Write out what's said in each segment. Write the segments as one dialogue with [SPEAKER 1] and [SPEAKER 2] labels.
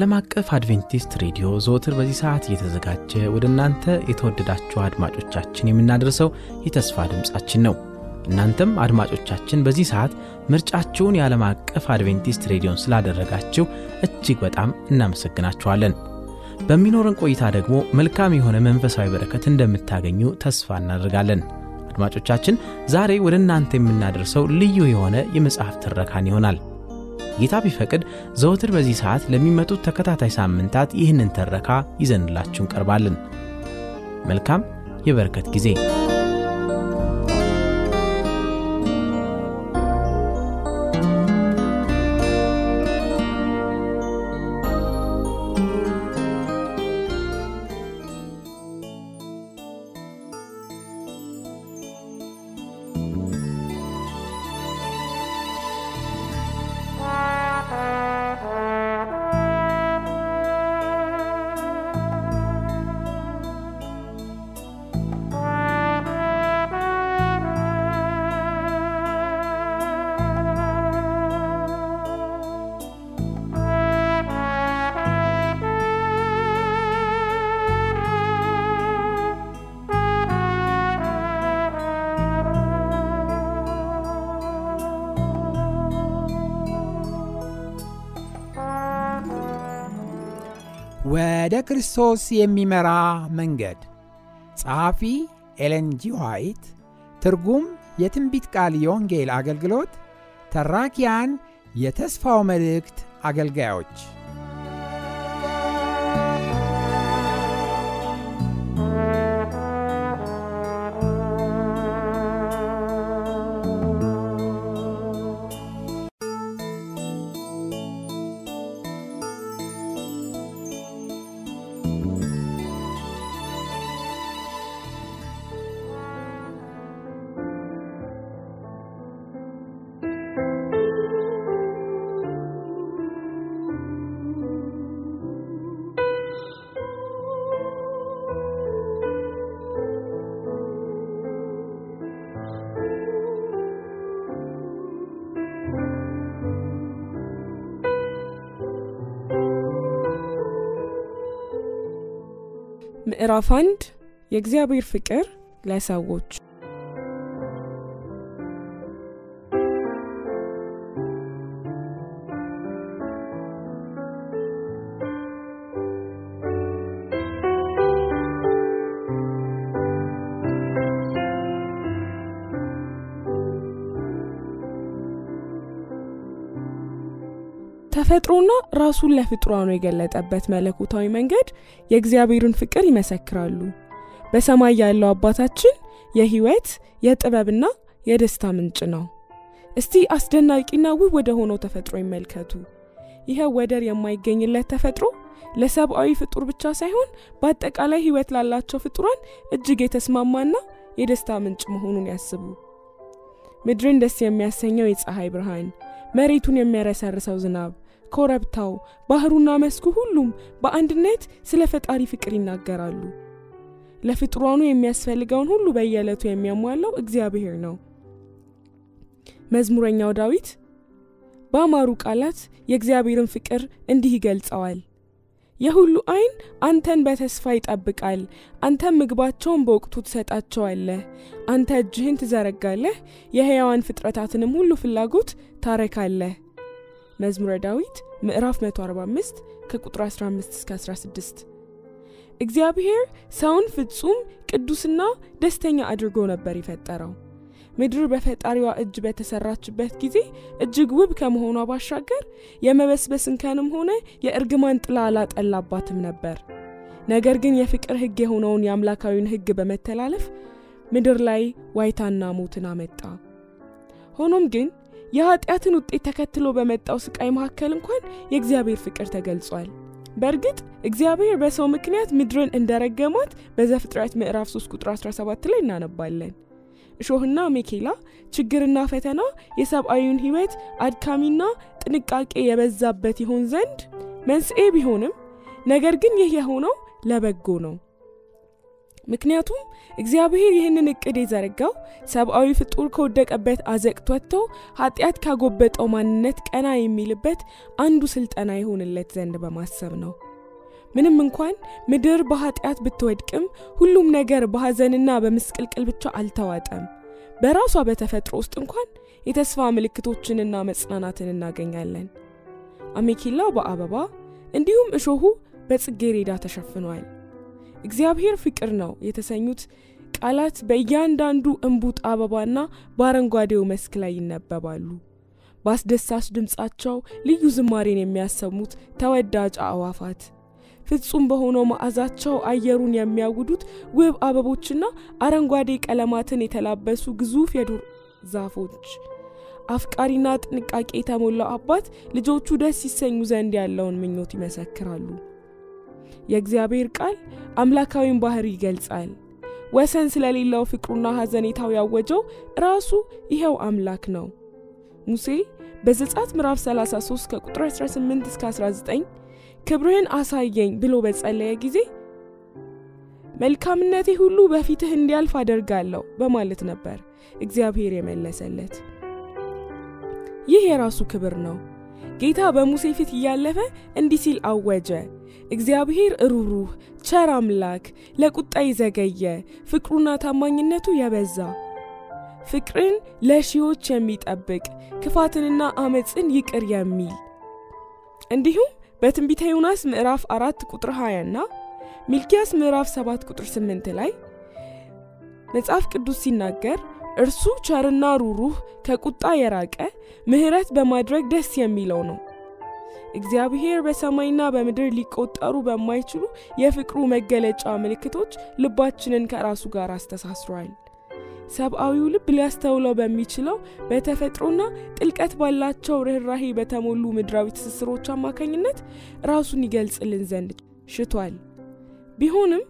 [SPEAKER 1] ከዓለም አቀፍ አድቬንቲስት ሬዲዮ ዘወትር በዚህ ሰዓት እየተዘጋጀ ወደ እናንተ የተወደዳችሁ አድማጮቻችን የምናደርሰው የተስፋ ድምፃችን ነው። እናንተም አድማጮቻችን በዚህ ሰዓት ምርጫችሁን የዓለም አቀፍ አድቬንቲስት ሬዲዮን ስላደረጋችሁ እጅግ በጣም እናመሰግናችኋለን። በሚኖረን ቆይታ ደግሞ መልካም የሆነ መንፈሳዊ በረከት እንደምታገኙ ተስፋ እናደርጋለን። አድማጮቻችን ዛሬ ወደ እናንተ የምናደርሰው ልዩ የሆነ የመጽሐፍ ትረካን ይሆናል። ጌታ ቢፈቅድ ዘወትር በዚህ ሰዓት ለሚመጡት ተከታታይ ሳምንታት ይህንን ተረካ ይዘንላችሁ እንቀርባለን። መልካም የበረከት ጊዜ።
[SPEAKER 2] ወደ ክርስቶስ የሚመራ መንገድ። ጸሐፊ ኤለን ጂ ትርጉም የትንቢት ቃል የወንጌል አገልግሎት። ተራኪያን የተስፋው መልእክት አገልጋዮች
[SPEAKER 3] ምዕራፍ አንድ የእግዚአብሔር ፍቅር ለሰዎች ተፈጥሮና ራሱን ለፍጥሯኑ የገለጠበት መለኮታዊ መንገድ የእግዚአብሔርን ፍቅር ይመሰክራሉ። በሰማይ ያለው አባታችን የሕይወት የጥበብና የደስታ ምንጭ ነው። እስቲ አስደናቂና ውብ ወደ ሆነው ተፈጥሮ ይመልከቱ። ይኸው ወደር የማይገኝለት ተፈጥሮ ለሰብአዊ ፍጡር ብቻ ሳይሆን በአጠቃላይ ሕይወት ላላቸው ፍጡራን እጅግ የተስማማና የደስታ ምንጭ መሆኑን ያስቡ። ምድርን ደስ የሚያሰኘው የፀሐይ ብርሃን መሬቱን የሚያረሰርሰው ዝናብ፣ ኮረብታው፣ ባህሩና መስኩ ሁሉም በአንድነት ስለ ፈጣሪ ፍቅር ይናገራሉ። ለፍጥሯኑ የሚያስፈልገውን ሁሉ በየዕለቱ የሚያሟላው እግዚአብሔር ነው። መዝሙረኛው ዳዊት በአማሩ ቃላት የእግዚአብሔርን ፍቅር እንዲህ ይገልጸዋል። የሁሉ ዓይን አንተን በተስፋ ይጠብቃል። አንተም ምግባቸውን በወቅቱ ትሰጣቸዋለህ። አንተ እጅህን ትዘረጋለህ፣ የሕያዋን ፍጥረታትንም ሁሉ ፍላጎት ታረካለህ። መዝሙረ ዳዊት ምዕራፍ 145 ከቁጥር 15 እስከ 16። እግዚአብሔር ሰውን ፍጹም ቅዱስና ደስተኛ አድርጎ ነበር የፈጠረው። ምድር በፈጣሪዋ እጅ በተሰራችበት ጊዜ እጅግ ውብ ከመሆኗ ባሻገር የመበስበስ እንከንም ሆነ የእርግማን ጥላ አላጠላባትም ነበር። ነገር ግን የፍቅር ሕግ የሆነውን የአምላካዊን ሕግ በመተላለፍ ምድር ላይ ዋይታና ሞትን አመጣ። ሆኖም ግን የኃጢአትን ውጤት ተከትሎ በመጣው ስቃይ መካከል እንኳን የእግዚአብሔር ፍቅር ተገልጿል። በእርግጥ እግዚአብሔር በሰው ምክንያት ምድርን እንደረገማት በዘፍጥረት ምዕራፍ 3 ቁጥር 17 ላይ እናነባለን። እሾህና ሜኬላ፣ ችግርና ፈተና የሰብአዊውን ሕይወት አድካሚና ጥንቃቄ የበዛበት ይሆን ዘንድ መንስኤ ቢሆንም ነገር ግን ይህ የሆነው ለበጎ ነው። ምክንያቱም እግዚአብሔር ይህንን እቅድ የዘረጋው ሰብአዊ ፍጡር ከወደቀበት አዘቅት ወጥቶ ኃጢአት ካጎበጠው ማንነት ቀና የሚልበት አንዱ ስልጠና ይሆንለት ዘንድ በማሰብ ነው። ምንም እንኳን ምድር በኃጢአት ብትወድቅም ሁሉም ነገር በሐዘንና በምስቅልቅል ብቻ አልተዋጠም። በራሷ በተፈጥሮ ውስጥ እንኳን የተስፋ ምልክቶችንና መጽናናትን እናገኛለን። አሜኬላው በአበባ እንዲሁም እሾሁ በጽጌሬዳ ተሸፍኗል። እግዚአብሔር ፍቅር ነው የተሰኙት ቃላት በእያንዳንዱ እንቡጥ አበባና በአረንጓዴው መስክ ላይ ይነበባሉ። በአስደሳች ድምፃቸው ልዩ ዝማሬን የሚያሰሙት ተወዳጅ አእዋፋት፣ ፍጹም በሆነው መዓዛቸው አየሩን የሚያውዱት ውብ አበቦችና አረንጓዴ ቀለማትን የተላበሱ ግዙፍ የዱር ዛፎች፣ አፍቃሪና ጥንቃቄ የተሞላው አባት ልጆቹ ደስ ይሰኙ ዘንድ ያለውን ምኞት ይመሰክራሉ። የእግዚአብሔር ቃል አምላካዊን ባህር ይገልጻል። ወሰን ስለሌለው ፍቅሩና ሐዘኔታው ያወጀው ራሱ ይኸው አምላክ ነው። ሙሴ በዘጸአት ምዕራፍ 33 ከቁጥር 18 እስከ 19 ክብርህን አሳየኝ ብሎ በጸለየ ጊዜ መልካምነቴ ሁሉ በፊትህ እንዲያልፍ አደርጋለሁ በማለት ነበር እግዚአብሔር የመለሰለት። ይህ የራሱ ክብር ነው። ጌታ በሙሴ ፊት እያለፈ እንዲህ ሲል አወጀ። እግዚአብሔር ሩሩህ ቸር አምላክ፣ ለቁጣ የዘገየ ፍቅሩና ታማኝነቱ የበዛ ፍቅርን ለሺዎች የሚጠብቅ ክፋትንና አመፅን ይቅር የሚል እንዲሁም በትንቢተ ዮናስ ምዕራፍ አራት ቁጥር 20 ና ሚልኪያስ ምዕራፍ 7 ቁጥር 8 ላይ መጽሐፍ ቅዱስ ሲናገር እርሱ ቸርና ሩሩህ ከቁጣ የራቀ ምሕረት በማድረግ ደስ የሚለው ነው። እግዚአብሔር በሰማይና በምድር ሊቆጠሩ በማይችሉ የፍቅሩ መገለጫ ምልክቶች ልባችንን ከራሱ ጋር አስተሳስሯል። ሰብአዊው ልብ ሊያስተውለው በሚችለው በተፈጥሮና ጥልቀት ባላቸው ርኅራሄ በተሞሉ ምድራዊ ትስስሮች አማካኝነት ራሱን ይገልጽልን ዘንድ ሽቷል። ቢሆንም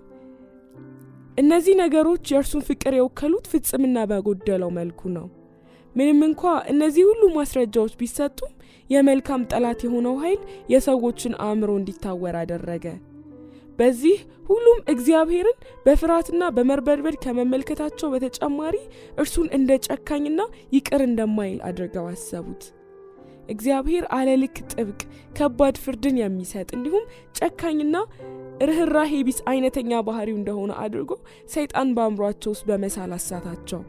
[SPEAKER 3] እነዚህ ነገሮች የእርሱን ፍቅር የወከሉት ፍጽምና በጎደለው መልኩ ነው። ምንም እንኳ እነዚህ ሁሉ ማስረጃዎች ቢሰጡም የመልካም ጠላት የሆነው ኃይል የሰዎችን አእምሮ እንዲታወር አደረገ። በዚህ ሁሉም እግዚአብሔርን በፍርሃትና በመርበድበድ ከመመልከታቸው በተጨማሪ እርሱን እንደ ጨካኝና ይቅር እንደማይል አድርገው አሰቡት። እግዚአብሔር አለልክ ጥብቅ፣ ከባድ ፍርድን የሚሰጥ እንዲሁም ጨካኝና ርኅራሄ ቢስ አይነተኛ ባህሪው እንደሆነ አድርጎ ሰይጣን በአእምሯቸው ውስጥ በመሳል አሳታቸው።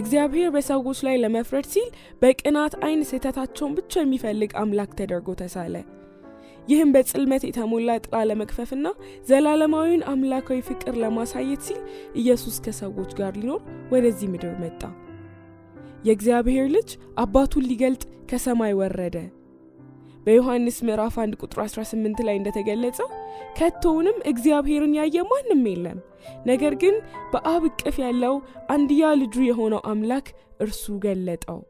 [SPEAKER 3] እግዚአብሔር በሰዎች ላይ ለመፍረድ ሲል በቅናት አይን ስህተታቸውን ብቻ የሚፈልግ አምላክ ተደርጎ ተሳለ። ይህም በጽልመት የተሞላ ጥላ ለመክፈፍና ዘላለማዊውን አምላካዊ ፍቅር ለማሳየት ሲል ኢየሱስ ከሰዎች ጋር ሊኖር ወደዚህ ምድር መጣ። የእግዚአብሔር ልጅ አባቱን ሊገልጥ ከሰማይ ወረደ። በዮሐንስ ምዕራፍ 1 ቁጥር 18 ላይ እንደተገለጸው ከቶውንም እግዚአብሔርን ያየ ማንም የለም፣ ነገር ግን በአብ እቅፍ ያለው አንድያ ልጁ የሆነው አምላክ እርሱ ገለጠው።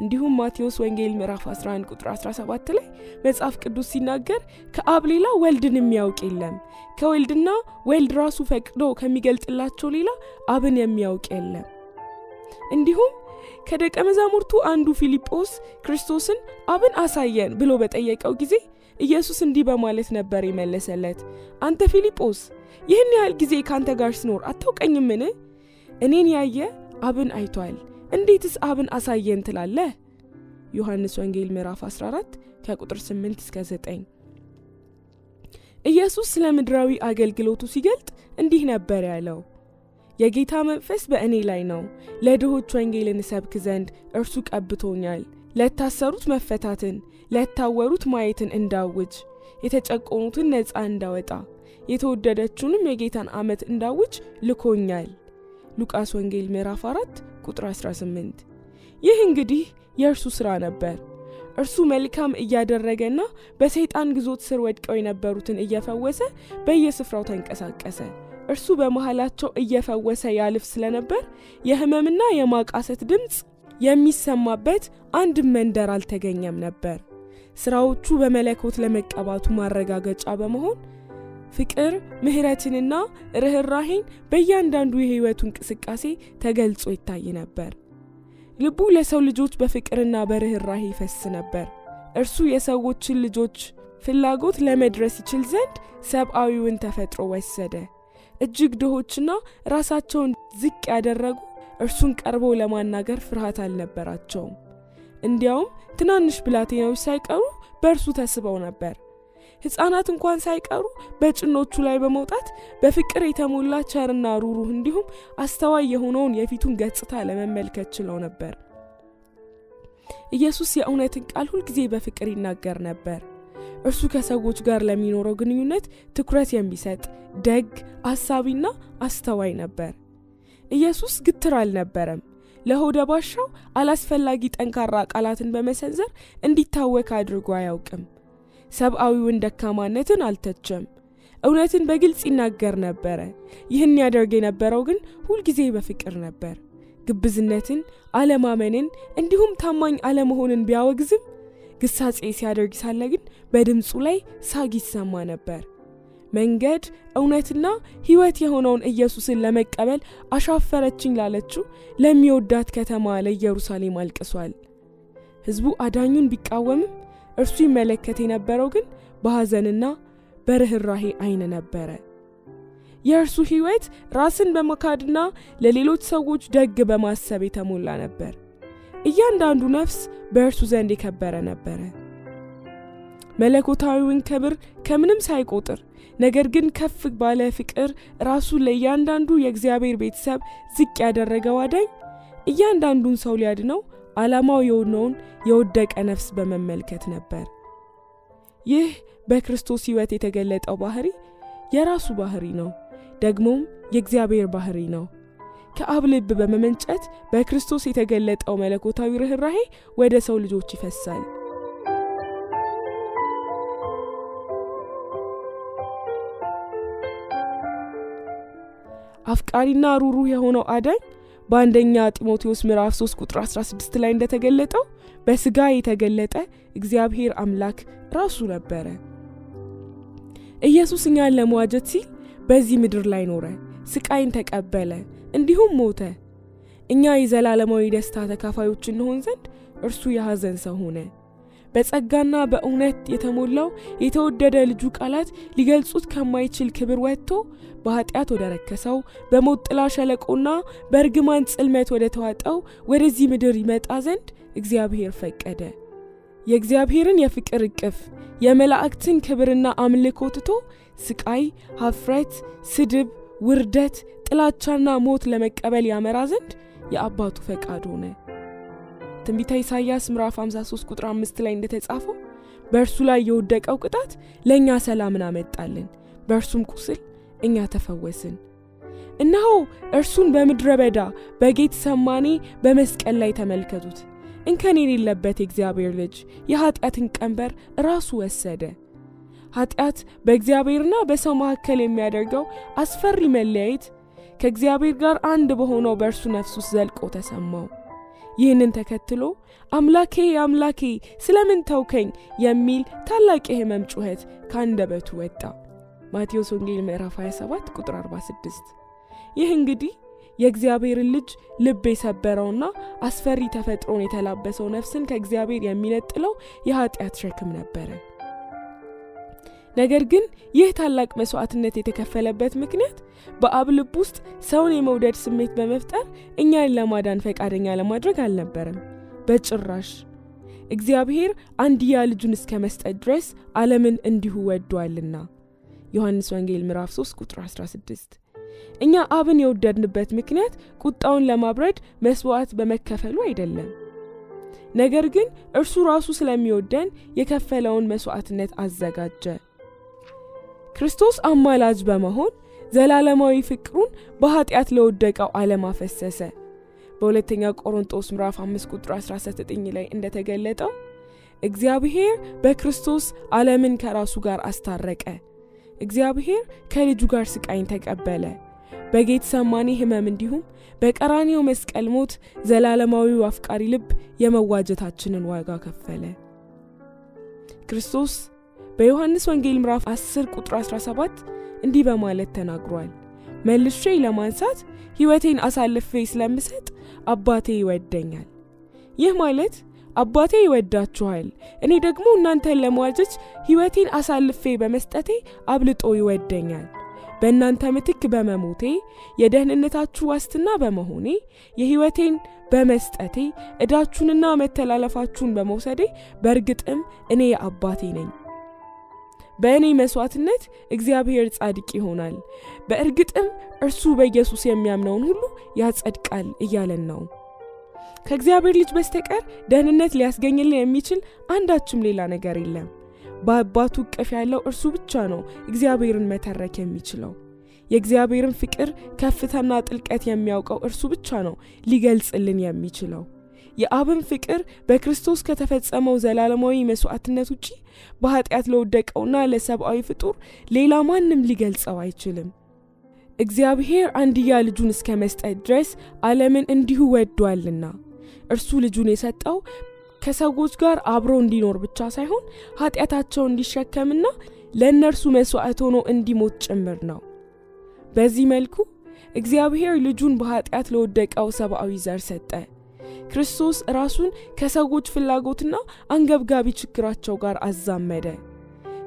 [SPEAKER 3] እንዲሁም ማቴዎስ ወንጌል ምዕራፍ 11 ቁጥር 17 ላይ መጽሐፍ ቅዱስ ሲናገር ከአብ ሌላ ወልድን የሚያውቅ የለም፣ ከወልድና ወልድ ራሱ ፈቅዶ ከሚገልጥላቸው ሌላ አብን የሚያውቅ የለም። እንዲሁም ከደቀ መዛሙርቱ አንዱ ፊልጶስ ክርስቶስን አብን አሳየን ብሎ በጠየቀው ጊዜ ኢየሱስ እንዲህ በማለት ነበር የመለሰለት፣ አንተ ፊልጶስ ይህን ያህል ጊዜ ካንተ ጋር ስኖር አታውቀኝምን? እኔን ያየ አብን አይቷል። እንዴትስ አብን አሳየን ትላለህ? ዮሐንስ ወንጌል ምዕራፍ 14 ከቁጥር 8 እስከ 9። ኢየሱስ ስለ ምድራዊ አገልግሎቱ ሲገልጥ እንዲህ ነበር ያለው የጌታ መንፈስ በእኔ ላይ ነው፣ ለድሆች ወንጌልን እሰብክ ዘንድ እርሱ ቀብቶኛል፣ ለታሰሩት መፈታትን፣ ለታወሩት ማየትን እንዳውጅ፣ የተጨቆኑትን ነፃ እንዳወጣ፣ የተወደደችውንም የጌታን ዓመት እንዳውጅ ልኮኛል። ሉቃስ ወንጌል ምዕራፍ 4 ቁጥር 18። ይህ እንግዲህ የእርሱ ሥራ ነበር። እርሱ መልካም እያደረገና በሰይጣን ግዞት ስር ወድቀው የነበሩትን እየፈወሰ በየስፍራው ተንቀሳቀሰ። እርሱ በመሃላቸው እየፈወሰ ያልፍ ስለነበር የሕመምና የማቃሰት ድምፅ የሚሰማበት አንድም መንደር አልተገኘም ነበር። ሥራዎቹ በመለኮት ለመቀባቱ ማረጋገጫ በመሆን ፍቅር፣ ምሕረትንና ርኅራሄን በእያንዳንዱ የሕይወቱ እንቅስቃሴ ተገልጾ ይታይ ነበር። ልቡ ለሰው ልጆች በፍቅርና በርኅራሄ ይፈስ ነበር። እርሱ የሰዎችን ልጆች ፍላጎት ለመድረስ ይችል ዘንድ ሰብአዊውን ተፈጥሮ ወሰደ። እጅግ ድሆችና ራሳቸውን ዝቅ ያደረጉ እርሱን ቀርበው ለማናገር ፍርሃት አልነበራቸውም። እንዲያውም ትናንሽ ብላቴናዎች ሳይቀሩ በእርሱ ተስበው ነበር። ሕፃናት እንኳን ሳይቀሩ በጭኖቹ ላይ በመውጣት በፍቅር የተሞላ ቸርና ሩሩህ እንዲሁም አስተዋይ የሆነውን የፊቱን ገጽታ ለመመልከት ችለው ነበር። ኢየሱስ የእውነትን ቃል ሁልጊዜ በፍቅር ይናገር ነበር። እርሱ ከሰዎች ጋር ለሚኖረው ግንኙነት ትኩረት የሚሰጥ ደግ፣ አሳቢና አስተዋይ ነበር። ኢየሱስ ግትር አልነበረም። ለሆደ ባሻው አላስፈላጊ ጠንካራ ቃላትን በመሰንዘር እንዲታወክ አድርጎ አያውቅም። ሰብአዊውን ደካማነትን አልተቸም። እውነትን በግልጽ ይናገር ነበረ። ይህን ያደርግ የነበረው ግን ሁልጊዜ በፍቅር ነበር። ግብዝነትን፣ አለማመንን እንዲሁም ታማኝ አለመሆንን ቢያወግዝም ግሳጼ ሲያደርግ ሳለ ግን በድምፁ ላይ ሳግ ይሰማ ነበር። መንገድ እውነትና ሕይወት የሆነውን ኢየሱስን ለመቀበል አሻፈረችኝ ላለችው ለሚወዳት ከተማ ለኢየሩሳሌም አልቅሷል። ሕዝቡ አዳኙን ቢቃወምም እርሱ ይመለከት የነበረው ግን በሐዘንና በርኅራሄ አይን ነበረ። የእርሱ ሕይወት ራስን በመካድና ለሌሎች ሰዎች ደግ በማሰብ የተሞላ ነበር። እያንዳንዱ ነፍስ በእርሱ ዘንድ የከበረ ነበረ። መለኮታዊውን ክብር ከምንም ሳይቆጥር ነገር ግን ከፍ ባለ ፍቅር ራሱን ለእያንዳንዱ የእግዚአብሔር ቤተሰብ ዝቅ ያደረገው አዳኝ እያንዳንዱን ሰው ሊያድነው ዓላማው የሆነውን የወደቀ ነፍስ በመመልከት ነበር። ይህ በክርስቶስ ሕይወት የተገለጠው ባህሪ የራሱ ባህሪ ነው፣ ደግሞም የእግዚአብሔር ባህሪ ነው። ከአብ ልብ በመመንጨት በክርስቶስ የተገለጠው መለኮታዊ ርኅራሄ ወደ ሰው ልጆች ይፈሳል። አፍቃሪና ሩሩህ የሆነው አዳኝ በአንደኛ ጢሞቴዎስ ምዕራፍ 3 ቁጥር 16 ላይ እንደተገለጠው በስጋ የተገለጠ እግዚአብሔር አምላክ ራሱ ነበረ። ኢየሱስ እኛን ለመዋጀት ሲል በዚህ ምድር ላይ ኖረ፣ ስቃይን ተቀበለ፣ እንዲሁም ሞተ። እኛ የዘላለማዊ ደስታ ተካፋዮች እንሆን ዘንድ እርሱ የሐዘን ሰው ሆነ። በጸጋና በእውነት የተሞላው የተወደደ ልጁ ቃላት ሊገልጹት ከማይችል ክብር ወጥቶ በኃጢአት ወደ ረከሰው በሞት ጥላ ሸለቆና በእርግማን ጽልመት ወደ ተዋጠው ወደዚህ ምድር ይመጣ ዘንድ እግዚአብሔር ፈቀደ። የእግዚአብሔርን የፍቅር እቅፍ የመላእክትን ክብርና አምልኮ ትቶ ስቃይ፣ ሀፍረት፣ ስድብ፣ ውርደት፣ ጥላቻና ሞት ለመቀበል ያመራ ዘንድ የአባቱ ፈቃድ ሆነ። ትንቢተ ኢሳይያስ ምዕራፍ 53 ቁጥር 5 ላይ እንደተጻፈው በእርሱ ላይ የወደቀው ቅጣት ለእኛ ሰላምን አመጣልን፣ በእርሱም ቁስል እኛ ተፈወስን። እነሆ እርሱን በምድረ በዳ በጌት ሰማኔ በመስቀል ላይ ተመልከቱት። እንከን የሌለበት የእግዚአብሔር ልጅ የኀጢአትን ቀንበር ራሱ ወሰደ። ኀጢአት በእግዚአብሔርና በሰው መካከል የሚያደርገው አስፈሪ መለያየት ከእግዚአብሔር ጋር አንድ በሆነው በእርሱ ነፍስ ውስጥ ዘልቆ ተሰማው። ይህንን ተከትሎ አምላኬ አምላኬ ስለምን ተውከኝ የሚል ታላቅ የሕመም ጩኸት ከአንደበቱ ወጣ። ማቴዎስ ወንጌል ምዕራፍ 27 ቁጥር 46። ይህ እንግዲህ የእግዚአብሔርን ልጅ ልብ የሰበረውና አስፈሪ ተፈጥሮን የተላበሰው ነፍስን ከእግዚአብሔር የሚነጥለው የኀጢአት ሸክም ነበረ። ነገር ግን ይህ ታላቅ መስዋዕትነት የተከፈለበት ምክንያት በአብ ልብ ውስጥ ሰውን የመውደድ ስሜት በመፍጠር እኛን ለማዳን ፈቃደኛ ለማድረግ አልነበረም። በጭራሽ እግዚአብሔር አንድያ ልጁን እስከ መስጠት ድረስ ዓለምን እንዲሁ ወዷልና። ዮሐንስ ወንጌል ምዕራፍ 3 ቁጥር 16። እኛ አብን የወደድንበት ምክንያት ቁጣውን ለማብረድ መስዋዕት በመከፈሉ አይደለም። ነገር ግን እርሱ ራሱ ስለሚወደን የከፈለውን መስዋዕትነት አዘጋጀ። ክርስቶስ አማላጅ በመሆን ዘላለማዊ ፍቅሩን በኃጢአት ለወደቀው ዓለም አፈሰሰ። በሁለተኛ ቆሮንጦስ ምዕራፍ 5 ቁጥር 19 ላይ እንደተገለጠው እግዚአብሔር በክርስቶስ ዓለምን ከራሱ ጋር አስታረቀ። እግዚአብሔር ከልጁ ጋር ስቃይን ተቀበለ። በጌትሰማኒ ሕመም እንዲሁም በቀራኒው መስቀል ሞት ዘላለማዊው አፍቃሪ ልብ የመዋጀታችንን ዋጋ ከፈለ። ክርስቶስ በዮሐንስ ወንጌል ምዕራፍ 10 ቁጥር 17 እንዲህ በማለት ተናግሯል። መልሼ ለማንሳት ሕይወቴን አሳልፌ ስለምሰጥ አባቴ ይወደኛል። ይህ ማለት አባቴ ይወዳችኋል፣ እኔ ደግሞ እናንተን ለመዋጀት ሕይወቴን አሳልፌ በመስጠቴ አብልጦ ይወደኛል። በእናንተ ምትክ በመሞቴ የደህንነታችሁ ዋስትና በመሆኔ የሕይወቴን በመስጠቴ ዕዳችሁንና መተላለፋችሁን በመውሰዴ በእርግጥም እኔ የአባቴ ነኝ። በእኔ መሥዋዕትነት እግዚአብሔር ጻድቅ ይሆናል፣ በእርግጥም እርሱ በኢየሱስ የሚያምነውን ሁሉ ያጸድቃል እያለን ነው። ከእግዚአብሔር ልጅ በስተቀር ደህንነት ሊያስገኝልን የሚችል አንዳችም ሌላ ነገር የለም። በአባቱ እቅፍ ያለው እርሱ ብቻ ነው እግዚአብሔርን መተረክ የሚችለው። የእግዚአብሔርን ፍቅር ከፍታና ጥልቀት የሚያውቀው እርሱ ብቻ ነው ሊገልጽልን የሚችለው። የአብን ፍቅር በክርስቶስ ከተፈጸመው ዘላለማዊ መስዋዕትነት ውጪ በኃጢአት ለወደቀውና ለሰብአዊ ፍጡር ሌላ ማንም ሊገልጸው አይችልም። እግዚአብሔር አንድያ ልጁን እስከ መስጠት ድረስ ዓለምን እንዲሁ ወዷልና እርሱ ልጁን የሰጠው ከሰዎች ጋር አብሮ እንዲኖር ብቻ ሳይሆን ኃጢአታቸው እንዲሸከምና ለእነርሱ መሥዋዕት ሆኖ እንዲሞት ጭምር ነው። በዚህ መልኩ እግዚአብሔር ልጁን በኃጢአት ለወደቀው ሰብአዊ ዘር ሰጠ። ክርስቶስ ራሱን ከሰዎች ፍላጎትና አንገብጋቢ ችግራቸው ጋር አዛመደ።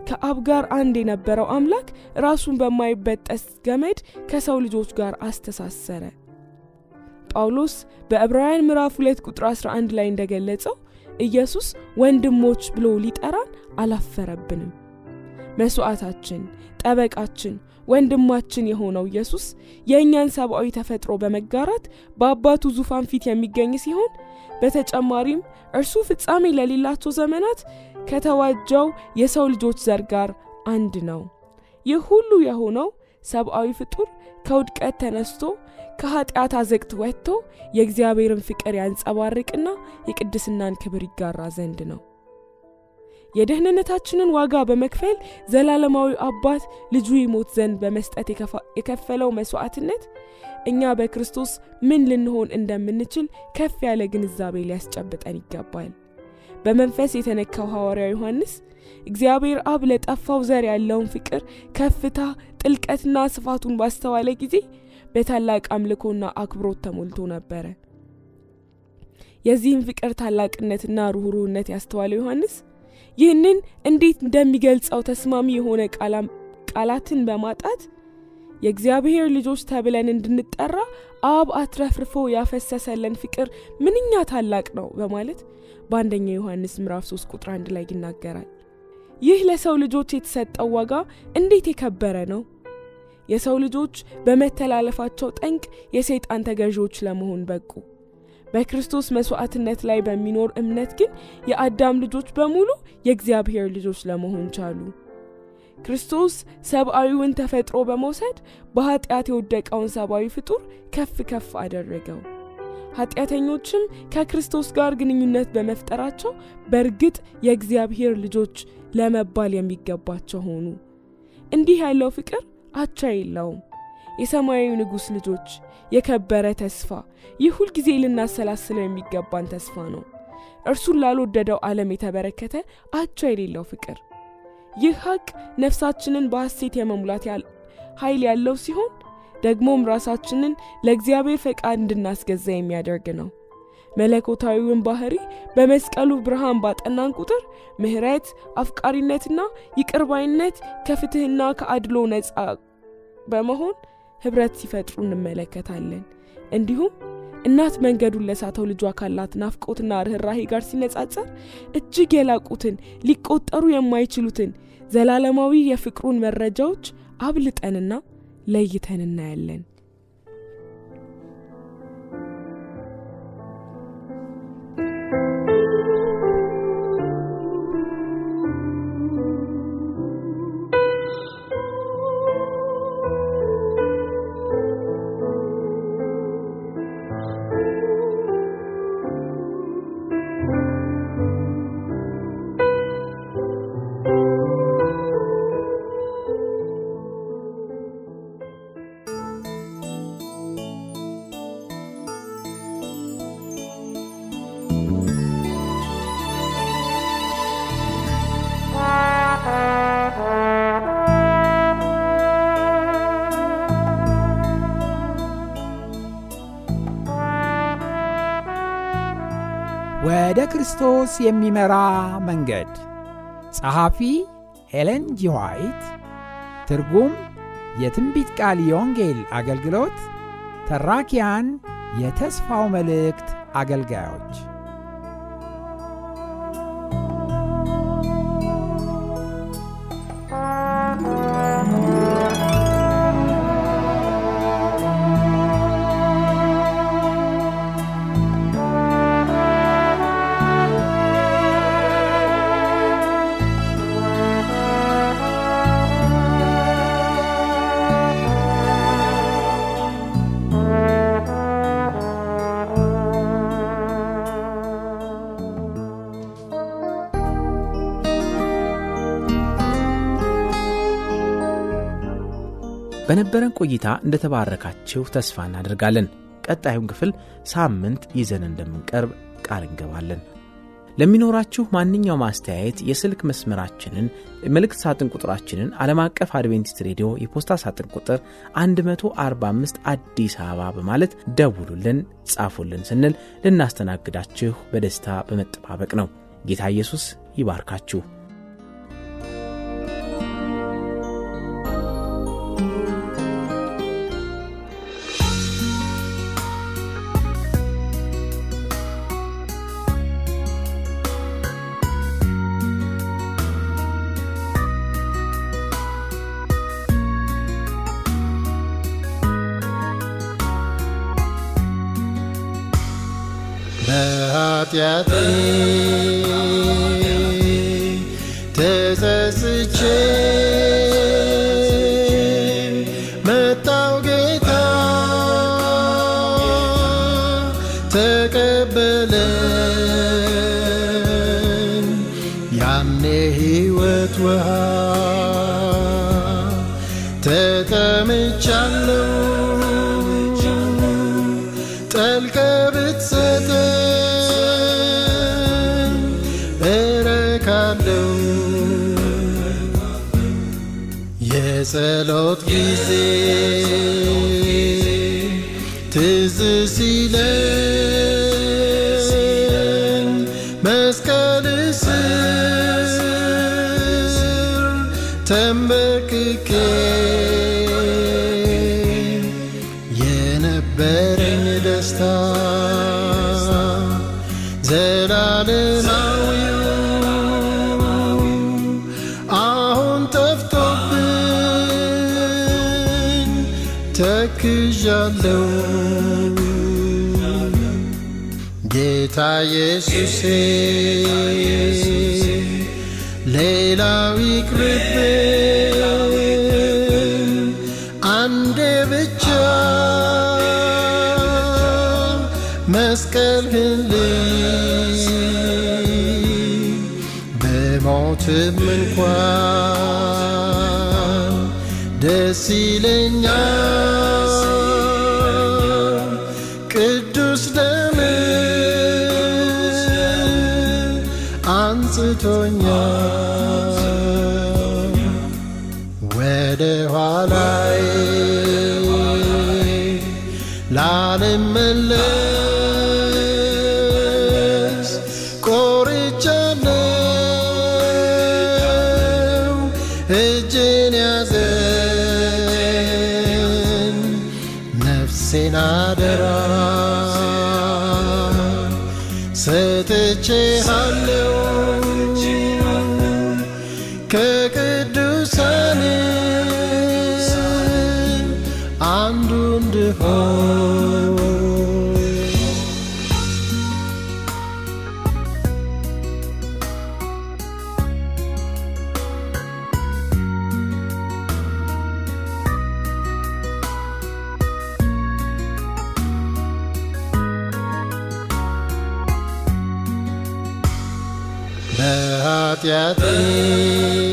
[SPEAKER 3] ከአብ ጋር አንድ የነበረው አምላክ ራሱን በማይበጠስ ገመድ ከሰው ልጆች ጋር አስተሳሰረ። ጳውሎስ በዕብራውያን ምዕራፍ 2 ቁጥር 11 ላይ እንደገለጸው ኢየሱስ ወንድሞች ብሎ ሊጠራን አላፈረብንም። መሥዋዕታችን፣ ጠበቃችን፣ ወንድማችን የሆነው ኢየሱስ የእኛን ሰብአዊ ተፈጥሮ በመጋራት በአባቱ ዙፋን ፊት የሚገኝ ሲሆን በተጨማሪም እርሱ ፍጻሜ ለሌላቸው ዘመናት ከተዋጀው የሰው ልጆች ዘር ጋር አንድ ነው። ይህ ሁሉ የሆነው ሰብአዊ ፍጡር ከውድቀት ተነስቶ ከኃጢአት አዘቅት ወጥቶ የእግዚአብሔርን ፍቅር ያንጸባርቅና የቅድስናን ክብር ይጋራ ዘንድ ነው። የደህንነታችንን ዋጋ በመክፈል ዘላለማዊ አባት ልጁ ይሞት ዘንድ በመስጠት የከፈለው መስዋዕትነት እኛ በክርስቶስ ምን ልንሆን እንደምንችል ከፍ ያለ ግንዛቤ ሊያስጨብጠን ይገባል። በመንፈስ የተነካው ሐዋርያው ዮሐንስ እግዚአብሔር አብ ለጠፋው ዘር ያለውን ፍቅር ከፍታ፣ ጥልቀትና ስፋቱን ባስተዋለ ጊዜ በታላቅ አምልኮና አክብሮት ተሞልቶ ነበረ። የዚህም ፍቅር ታላቅነትና ሩኅሩህነት ያስተዋለው ዮሐንስ ይህንን እንዴት እንደሚገልጸው ተስማሚ የሆነ ቃላትን በማጣት የእግዚአብሔር ልጆች ተብለን እንድንጠራ አብ አትረፍርፎ ያፈሰሰለን ፍቅር ምንኛ ታላቅ ነው በማለት በአንደኛው ዮሐንስ ምዕራፍ 3 ቁጥር 1 ላይ ይናገራል። ይህ ለሰው ልጆች የተሰጠው ዋጋ እንዴት የከበረ ነው! የሰው ልጆች በመተላለፋቸው ጠንቅ የሰይጣን ተገዢዎች ለመሆን በቁ። በክርስቶስ መስዋዕትነት ላይ በሚኖር እምነት ግን የአዳም ልጆች በሙሉ የእግዚአብሔር ልጆች ለመሆን ቻሉ። ክርስቶስ ሰብአዊውን ተፈጥሮ በመውሰድ በኃጢአት የወደቀውን ሰብአዊ ፍጡር ከፍ ከፍ አደረገው። ኃጢአተኞችም ከክርስቶስ ጋር ግንኙነት በመፍጠራቸው በእርግጥ የእግዚአብሔር ልጆች ለመባል የሚገባቸው ሆኑ። እንዲህ ያለው ፍቅር አቻ የለውም። የሰማያዊ ንጉሥ ልጆች የከበረ ተስፋ፣ ይህ ሁልጊዜ ልናሰላስለው የሚገባን ተስፋ ነው። እርሱን ላልወደደው ዓለም የተበረከተ አቻ የሌለው ፍቅር። ይህ ሀቅ ነፍሳችንን በሐሴት የመሙላት ኃይል ያለው ሲሆን ደግሞም ራሳችንን ለእግዚአብሔር ፈቃድ እንድናስገዛ የሚያደርግ ነው። መለኮታዊውን ባህሪ በመስቀሉ ብርሃን ባጠናን ቁጥር ምሕረት፣ አፍቃሪነትና ይቅርባይነት ከፍትህና ከአድሎ ነፃ በመሆን ኅብረት ሲፈጥሩ እንመለከታለን። እንዲሁም እናት መንገዱን ለሳተው ልጇ ካላት ናፍቆትና ርኅራሄ ጋር ሲነጻጸር እጅግ የላቁትን ሊቆጠሩ የማይችሉትን ዘላለማዊ የፍቅሩን መረጃዎች አብልጠንና ለይተን እናያለን።
[SPEAKER 2] ክርስቶስ የሚመራ መንገድ። ጸሐፊ ኤለን ጂ ዋይት። ትርጉም የትንቢት ቃል የወንጌል አገልግሎት። ተራኪያን የተስፋው መልእክት አገልጋዮች
[SPEAKER 1] በነበረን ቆይታ እንደተባረካችሁ ተስፋ እናደርጋለን። ቀጣዩን ክፍል ሳምንት ይዘን እንደምንቀርብ ቃል እንገባለን። ለሚኖራችሁ ማንኛውም አስተያየት የስልክ መስመራችንን መልእክት ሳጥን ቁጥራችንን ዓለም አቀፍ አድቬንቲስት ሬዲዮ የፖስታ ሳጥን ቁጥር 145 አዲስ አበባ በማለት ደውሉልን፣ ጻፉልን ስንል ልናስተናግዳችሁ በደስታ በመጠባበቅ ነው። ጌታ ኢየሱስ ይባርካችሁ።
[SPEAKER 4] bizi tezisiyle Mezkalısın tembeki Yine bereni destan. Zelalim ተክዣለሁ። ጌታ ኢየሱሴ ሌላው ይቅርብኝ አንዴ ብቻ መስቀልህን ልይ በሞትም እንኳን ደስ ይለኛል Satyati.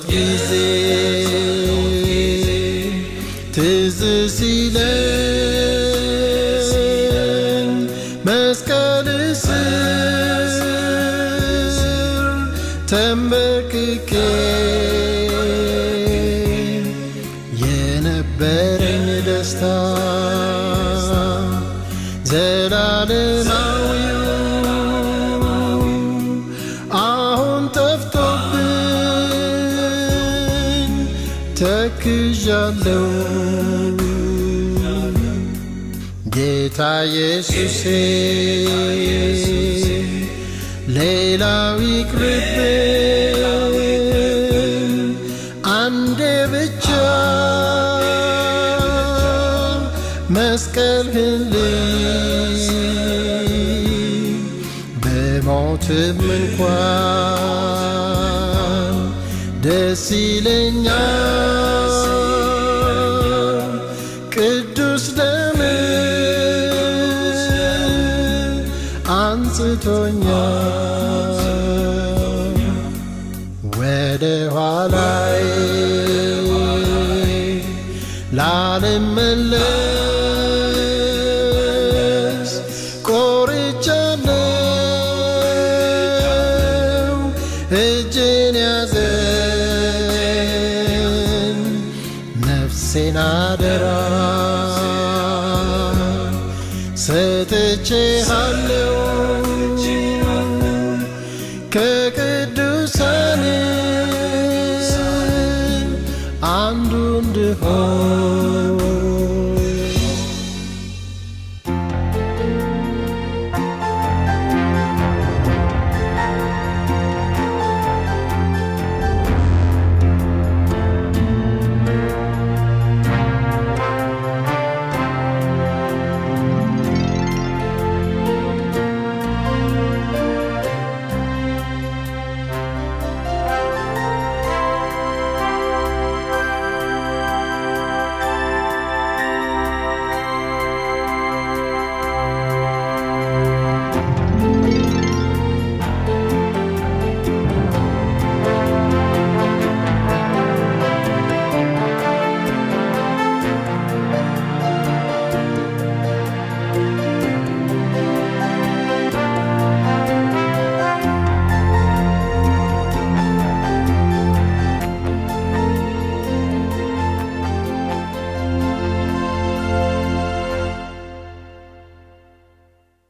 [SPEAKER 4] በጸሎት ጊዜ ትዝ ሲለኝ መስቀል ስር ተንበርክኬ የነበረኝ ደስታ ዘላለማዊው ጌታ ኢየሱሴ ሌላው ይቅርብኝ አንዴ ብቻ መስቀልህን ልይ በሞትም እንኳን ደስ ይለኛል አንጽቶኛል ወደ ኋላይ ላልመለስ